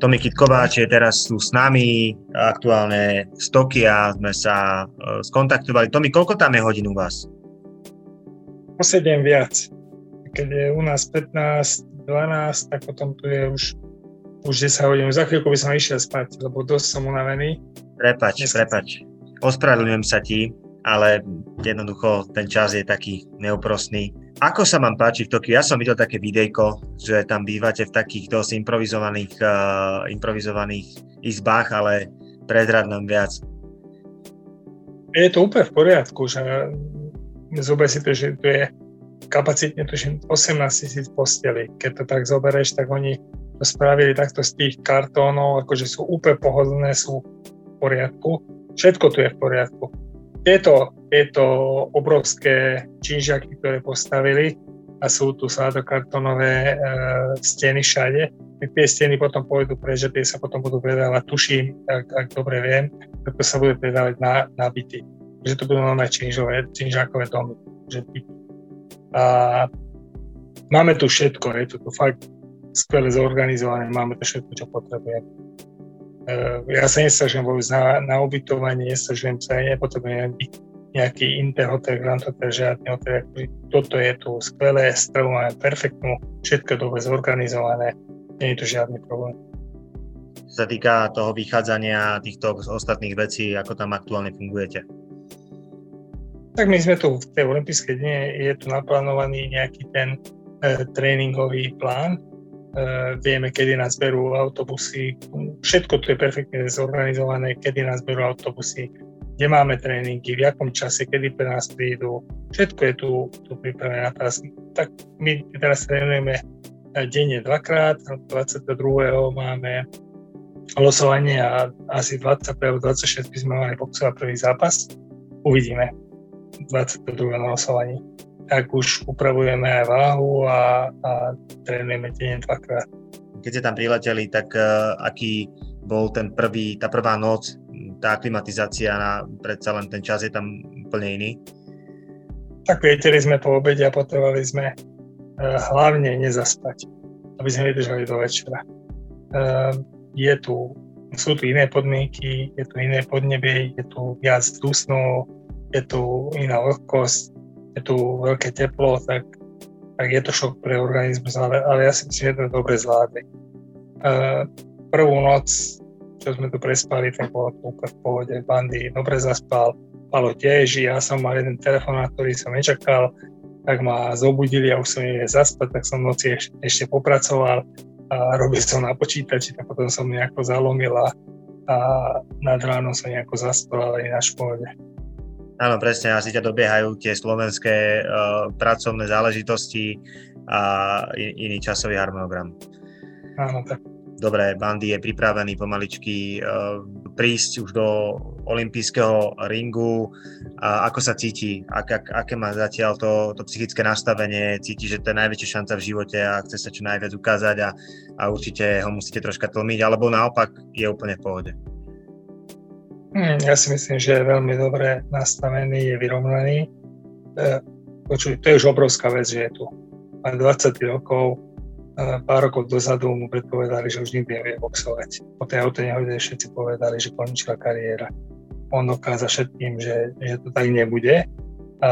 Tomi Kitkováč je teraz tu s nami, aktuálne z Tokia sme sa uh, skontaktovali. Tomi, koľko tam je hodín u vás? O 7 viac. Keď je u nás 15, 12, tak potom tu je už, už 10 hodín. Za chvíľku by som išiel spať, lebo dosť som unavený. Prepač, Dnes... prepač. Ospravedlňujem sa ti, ale jednoducho ten čas je taký neúprostný ako sa vám páči v Tokiu? Ja som videl také videjko, že tam bývate v takých dosť improvizovaných, uh, improvizovaných izbách, ale prezrad nám viac. Je to úplne v poriadku, že zober si to, že tu je kapacitne tuším 18 tisíc posteli. Keď to tak zoberieš, tak oni to spravili takto z tých kartónov, akože sú úplne pohodlné, sú v poriadku. Všetko tu je v poriadku tieto, tieto obrovské čížaky, ktoré postavili a sú tu sádokartonové e, steny všade, tie steny potom pôjdu preč, že tie sa potom budú predávať, tuším, ak, ak dobre viem, tak to sa bude predávať na, na byty. Že to budú normálne činžové, činžákové domy. Že byty. A máme tu všetko, je to tu fakt skvele zorganizované, máme to všetko, čo potrebujeme. Eh, ja sa nesažujem vôbec na, na ubytovanie, nesažujem sa, nepotrebujem nejaký interhotel, grand hotel, žiadny hotel. Toto je tu skvelé, stravu máme perfektnú, všetko je dobre zorganizované, nie je tu žiadny problém. Čo sa týka toho vychádzania týchto ostatných vecí, ako tam aktuálne fungujete? Tak my sme tu v tej olympijskej dne, je tu naplánovaný nejaký ten e, tréningový plán, vieme, kedy nás berú autobusy, všetko tu je perfektne zorganizované, kedy nás berú autobusy, kde máme tréningy, v akom čase, kedy pre nás prídu, všetko je tu, tu pripravené na teraz. Tak my teraz trénujeme denne dvakrát, 22. máme losovanie a asi 20 alebo 26 by sme mali boxovať prvý zápas. Uvidíme 22. na losovaní tak už upravujeme aj váhu a, a trénujeme deň dvakrát. Keď ste tam prileteli, tak uh, aký bol ten prvý, tá prvá noc, tá aklimatizácia na predsa len ten čas je tam úplne iný? Tak vieteli sme po obede a potrebovali sme uh, hlavne nezaspať, aby sme vydržali do večera. Uh, je tu, sú tu iné podmienky, je tu iné podnebie, je tu viac dusnú, je tu iná vlhkosť, je tu veľké teplo, tak, tak je to šok pre organizmus, ale, ale ja si myslím, že to dobre zvládli. Uh, prvú noc, čo sme tu prespali, tak bolo to úplne v pohode. Bandy dobre zaspal, Palo tiež, ja som mal jeden telefon, na ktorý som nečakal, tak ma zobudili a už som nevie zaspať, tak som v noci ešte, ešte popracoval a robil som na počítači, tak potom som nejako zalomil a, nad ránom som nejako zaspal, ale ináč v pohode. Áno, presne, asi ťa dobiehajú tie slovenské uh, pracovné záležitosti a in, iný časový harmonogram. Áno, tak. Dobre, Bandy je pripravený pomaličky uh, prísť už do olympijského ringu. A ako sa cíti? Ak, ak, aké má zatiaľ to, to psychické nastavenie? Cíti, že to je najväčšia šanca v živote a chce sa čo najviac ukázať a, a určite ho musíte troška tlmiť, alebo naopak je úplne v pohode? Hmm, ja si myslím, že je veľmi dobre nastavený, je vyrovnaný. E, počuj, to je už obrovská vec, že je tu. Má 20 rokov, e, pár rokov dozadu mu predpovedali, že už nikdy nevie boxovať. Po tej auto nehode všetci povedali, že končila kariéra. On dokázal všetkým, že, že to tak nebude a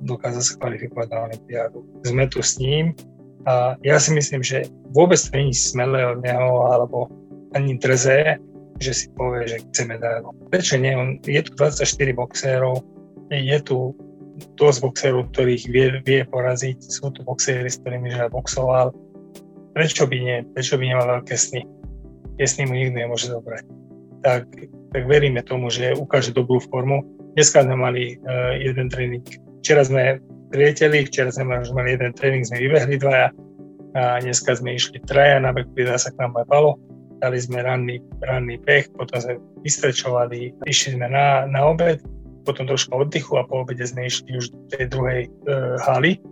dokázal sa kvalifikovať na Olympiádu. Sme tu s ním a ja si myslím, že vôbec to je smelé od neho alebo ani drze, že si povie, že chce medailu. Prečo nie? On, je tu 24 boxérov, je tu dosť boxérov, ktorých vie, vie poraziť, sú tu boxéry, s ktorými že boxoval. Prečo by nie? Prečo by nemal veľké sny? Tie sny mu nikto nemôže dobre. Tak, tak veríme tomu, že ukáže dobrú formu. Dneska sme mali uh, jeden tréning. Včera sme prieteli, včera sme mali jeden tréning, sme vybehli dvaja a dneska sme išli traja, na bek pridá sa k nám aj Palo dali sme ranný, ranný beh, potom sme vystrečovali, išli sme na, na obed, potom trošku oddychu a po obede sme išli už do tej druhej e, haly,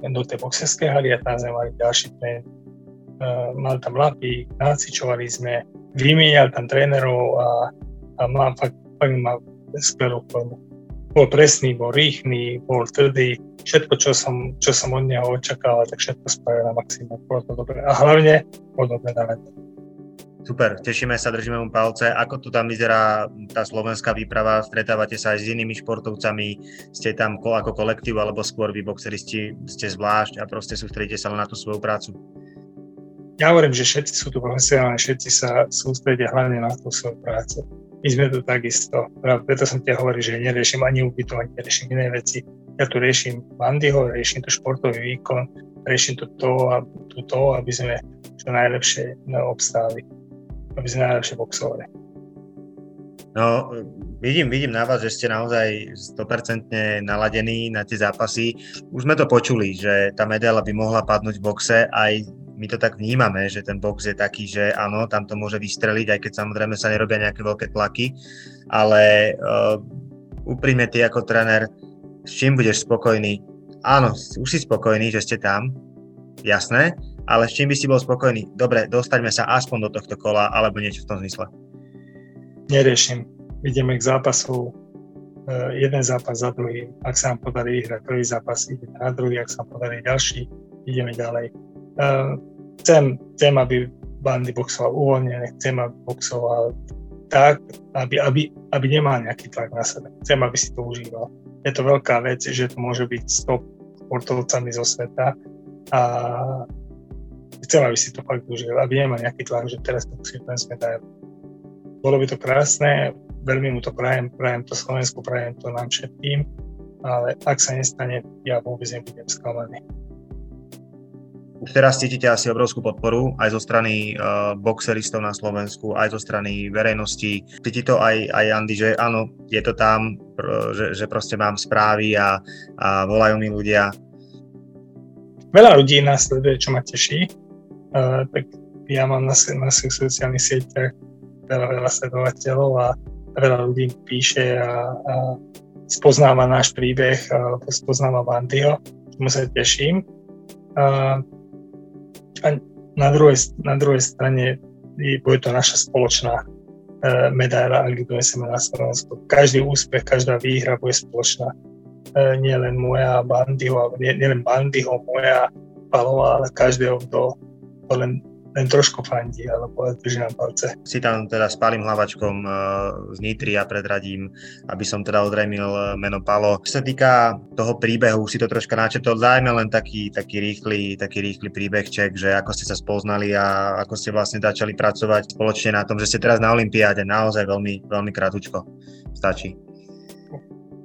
do tej boxerskej haly a tam sme mali ďalší tréning. E, mali tam lapy, nacičovali sme, vymieniali tam trénerov a, a mám fakt, fakt má skvelú formu. Bol presný, bol rýchly, bol tvrdý, všetko, čo som, čo som od neho očakával, tak všetko spravil na maximum. Bolo to dobré. A hlavne bol dobre na Super, tešíme sa, držíme mu palce. Ako tu tam vyzerá tá slovenská výprava? Stretávate sa aj s inými športovcami? Ste tam ako kolektív alebo skôr vy boxeristi ste zvlášť a proste sústredíte sa len na tú svoju prácu? Ja hovorím, že všetci sú tu profesionálni, všetci sa sústredia hlavne na tú svoju prácu. My sme tu takisto. Preto som ti hovoril, že neriešim ani ubytovanie, neriešim iné veci. Ja tu riešim bandyho, riešim to športový výkon, riešim to to a to aby sme čo najlepšie obstáli aby sme najlepšie boxovali. No, vidím, vidím na vás, že ste naozaj 100% naladení na tie zápasy. Už sme to počuli, že tá medaila by mohla padnúť v boxe, aj my to tak vnímame, že ten box je taký, že áno, tam to môže vystreliť, aj keď samozrejme sa nerobia nejaké veľké tlaky, ale uh, úprimne ty ako tréner, s čím budeš spokojný? Áno, už si spokojný, že ste tam, jasné, ale s čím by si bol spokojný? Dobre, dostaňme sa aspoň do tohto kola, alebo niečo v tom zmysle. Neriešim. Ideme k zápasu uh, jeden zápas za druhý. Ak sa nám podarí vyhrať prvý zápas, ideme na druhý. Ak sa nám podarí ďalší, ideme ďalej. Uh, chcem, chcem, aby bandy boxoval uvoľnené, chcem, aby boxoval tak, aby, aby, aby nemal nejaký tlak na sebe. Chcem, aby si to užíval. Je to veľká vec, že to môže byť stop športovcami zo sveta a chcem, aby si to fakt užil, aby nemal nejaký tlak, že teraz to musí ten smet Bolo by to krásne, veľmi mu to prajem, prajem to Slovensku, prajem to nám všetkým, ale ak sa nestane, ja vôbec nebudem sklamaný. Už teraz cítite asi obrovskú podporu aj zo strany uh, boxeristov na Slovensku, aj zo strany verejnosti. Cíti to aj, aj Andy, že áno, je to tam, že, že proste mám správy a, a volajú mi ľudia. Veľa ľudí nás sleduje, čo ma teší tak ja mám na, na svojich sociálnych sieťach veľa, veľa sledovateľov a veľa ľudí píše a, a spoznáva náš príbeh, a spoznáva Bandyho, čomu sa teším. A, a na, druhej, na druhej strane bude to naša spoločná e, medaila, ak donesieme na Slovensku. Každý úspech, každá výhra bude spoločná. E, nie len moja Bandyho, nie, nie Bandyho, moja Palova, ale každého, kto to len, len trošku fandí, alebo drží nám palce. Si tam teda spálim hlavačkom uh, z Nitry a predradím, aby som teda odremil meno Palo. Čo sa týka toho príbehu, si to troška načetol, dajme len taký, taký, rýchly, taký rýchly príbehček, že ako ste sa spoznali a ako ste vlastne začali pracovať spoločne na tom, že ste teraz na Olympiáde, naozaj veľmi, veľmi krátko. Stačí.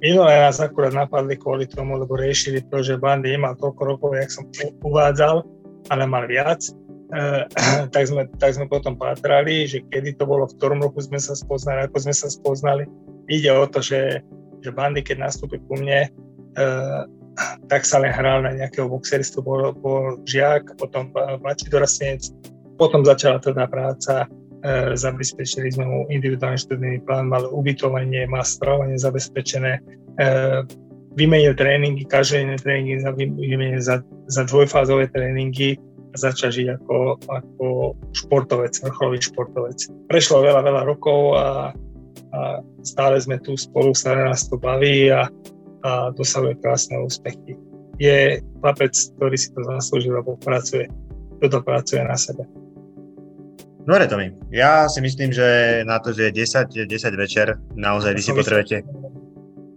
Minulé nás akurát napadli kvôli tomu, lebo riešili to, že Bandy nemal toľko rokov, jak som uvádzal, ale mal viac Eh, tak, sme, tak sme potom pátrali, že kedy to bolo, v ktorom roku sme sa spoznali, ako sme sa spoznali. Ide o to, že, že Bandy, keď nastúpil ku mne, uh, tak sa len hral na nejakého boxeristu, bol, bol žiak, potom mladší dorastenec, potom začala teda práca, uh, zabezpečili sme mu individuálny študijný plán, mal ubytovanie, mal stravovanie zabezpečené, vymenil tréningy, každé tréningy vymenil za, za dvojfázové tréningy, začať žiť ako, ako športovec, vrcholový športovec. Prešlo veľa, veľa rokov a, a stále sme tu spolu, stále nás to baví a, a dosahuje krásne úspechy. Je chlapec, ktorý si to zaslúžil, lebo pracuje, toto pracuje na sebe. Dobre, Tomi. Ja si myslím, že na to, že je 10, 10 večer, naozaj vy si potrebujete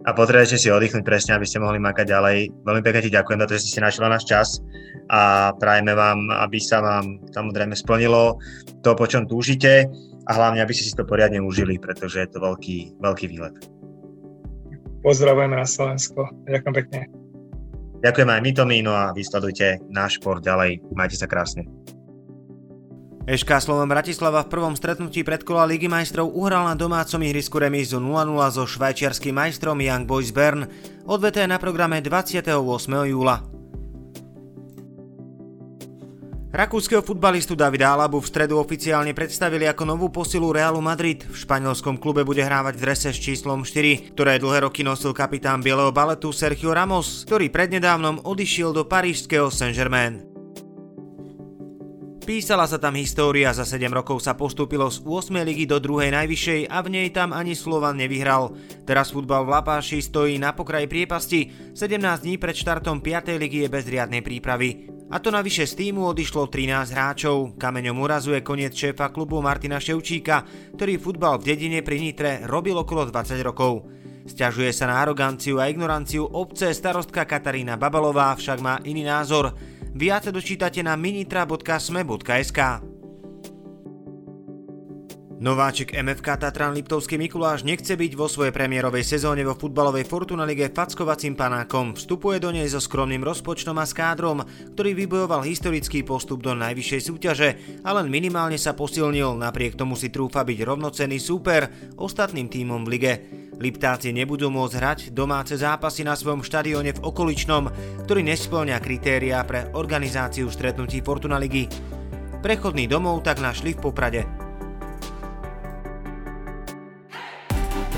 a potrebujete si oddychnúť presne, aby ste mohli makať ďalej. Veľmi pekne ti ďakujem za to, že ste si našli náš čas a prajeme vám, aby sa vám samozrejme splnilo to, po čom túžite a hlavne, aby ste si to poriadne užili, pretože je to veľký, veľký výlet. Pozdravujeme na Slovensko. Ďakujem pekne. Ďakujem aj my, Tomi, no a vysledujte náš šport ďalej. Majte sa krásne. Eška Slovan Bratislava v prvom stretnutí predkola Ligy majstrov uhral na domácom ihrisku remízu 0-0 so švajčiarským majstrom Young Boys Bern. Odveté na programe 28. júla. Rakúskeho futbalistu Davida Alabu v stredu oficiálne predstavili ako novú posilu Realu Madrid. V španielskom klube bude hrávať v drese s číslom 4, ktoré dlhé roky nosil kapitán bieleho baletu Sergio Ramos, ktorý prednedávnom odišiel do parížského Saint-Germain. Písala sa tam história, za 7 rokov sa postúpilo z 8. ligy do druhej najvyššej a v nej tam ani Slovan nevyhral. Teraz futbal v Lapáši stojí na pokraji priepasti, 17 dní pred štartom 5. ligy je bez riadnej prípravy. A to navyše z týmu odišlo 13 hráčov. Kameňom urazuje koniec šéfa klubu Martina Ševčíka, ktorý futbal v dedine pri Nitre robil okolo 20 rokov. Sťažuje sa na aroganciu a ignoranciu obce starostka Katarína Babalová, však má iný názor. Viac dočítate na minitra.sme.sk. Nováčik MFK Tatran Liptovský Mikuláš nechce byť vo svojej premiérovej sezóne vo futbalovej Fortuna Lige fackovacím panákom. Vstupuje do nej so skromným rozpočtom a s kádrom, ktorý vybojoval historický postup do najvyššej súťaže a len minimálne sa posilnil, napriek tomu si trúfa byť rovnocenný súper ostatným týmom v lige. Liptáci nebudú môcť hrať domáce zápasy na svojom štadióne v okoličnom, ktorý nesplňa kritériá pre organizáciu stretnutí Fortuna Ligy. Prechodný domov tak našli v Poprade.